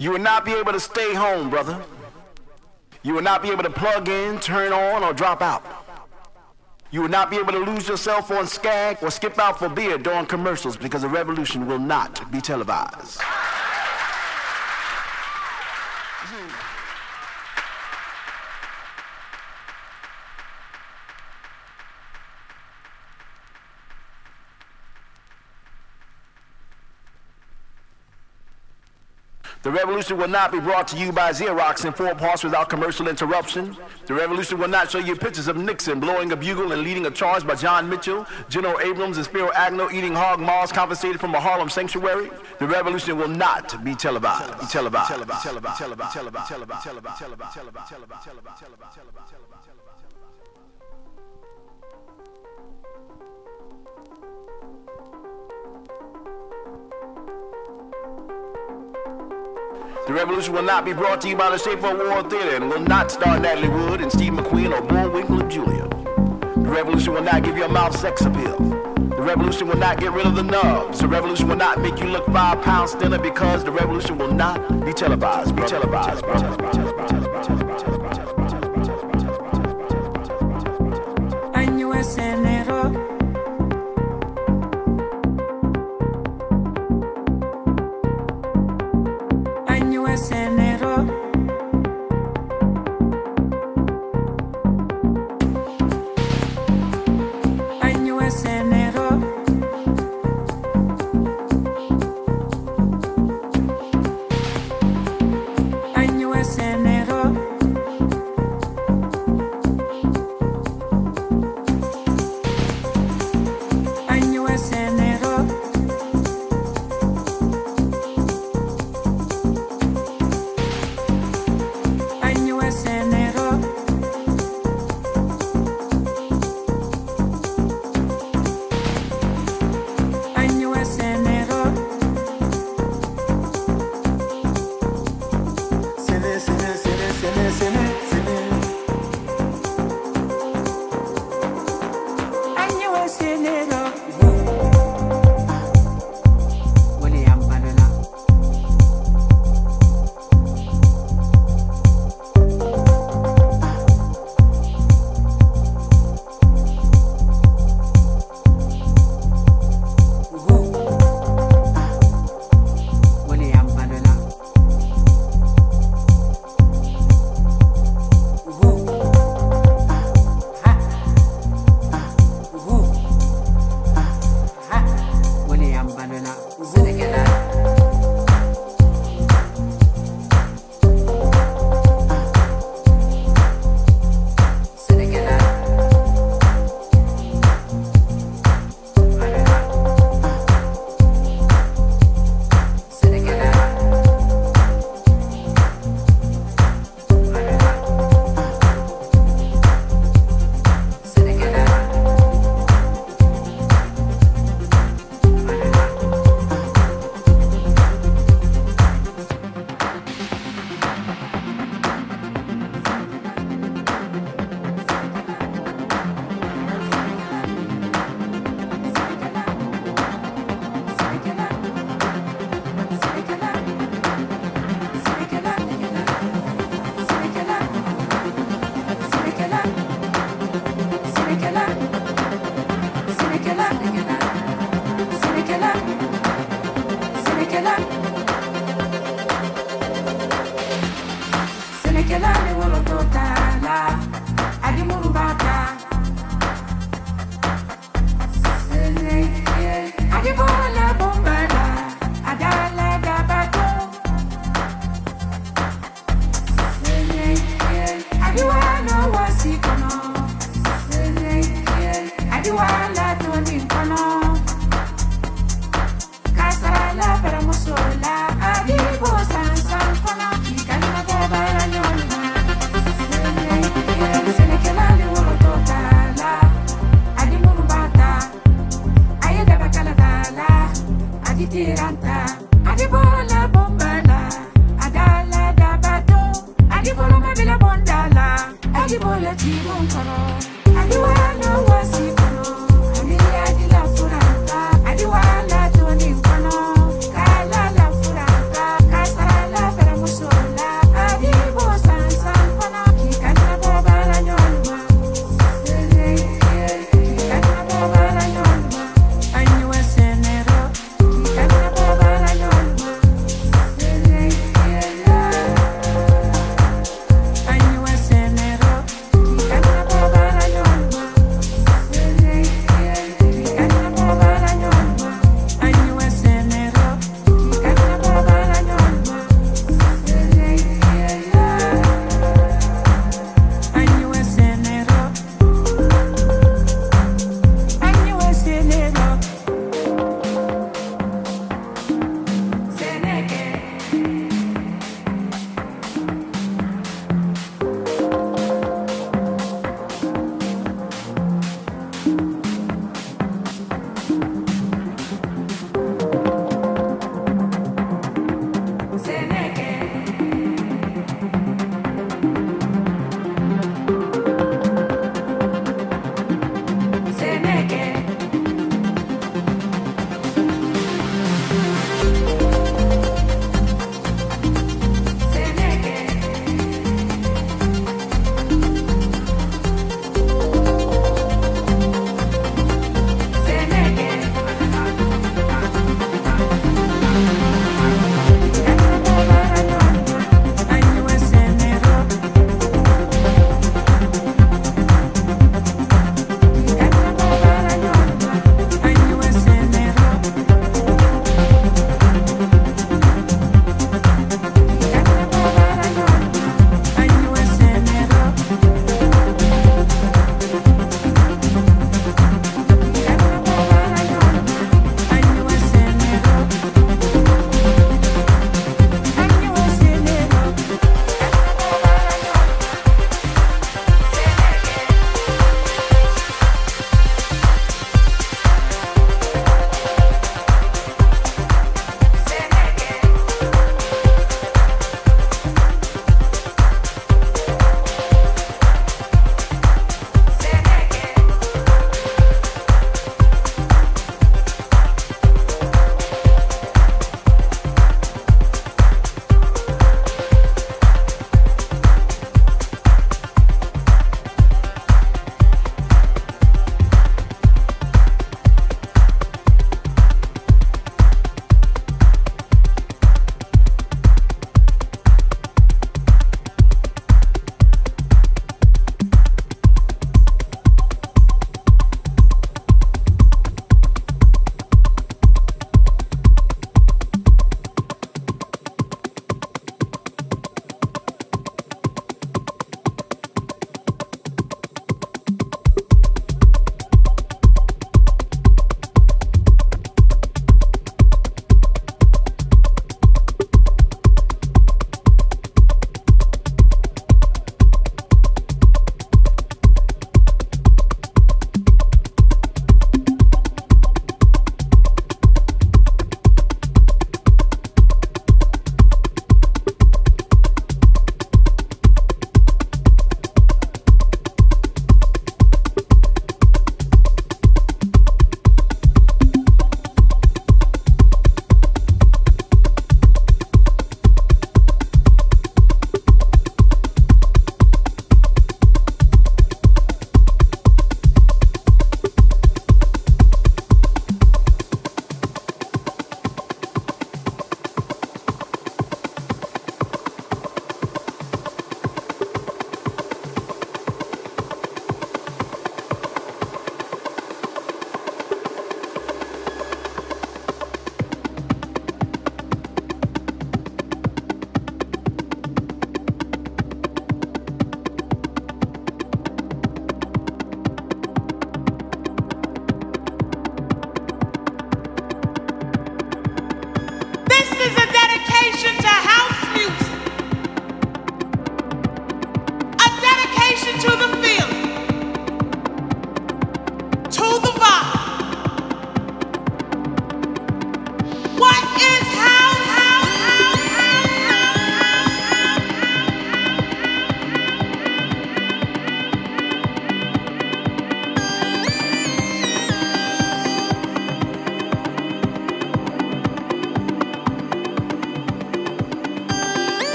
You will not be able to stay home, brother. You will not be able to plug in, turn on, or drop out. You will not be able to lose yourself on Skag or skip out for beer during commercials because the revolution will not be televised. The revolution will not be brought to you by Xerox in four parts without commercial interruption. The revolution will not show you pictures of Nixon blowing a bugle and leading a charge by John Mitchell, General Abrams, and Spiro Agnew eating hog maws confiscated from a Harlem sanctuary. The revolution will not be televised. Be televised. Televised. Televised. Televised. Televised. Televised. Televised. Televised. Televised. Televised. Televised. The revolution will not be brought to you by the Schaefer Award Theater and will not star Natalie Wood and Steve McQueen or Bullwinkle and Julia. The revolution will not give your mouth sex appeal. The revolution will not get rid of the nubs. The revolution will not make you look five pounds thinner because the revolution will not be televised. Be televised. Be televised. Año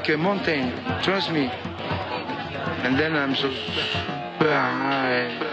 like a mountain. Trust me. And then I'm so high.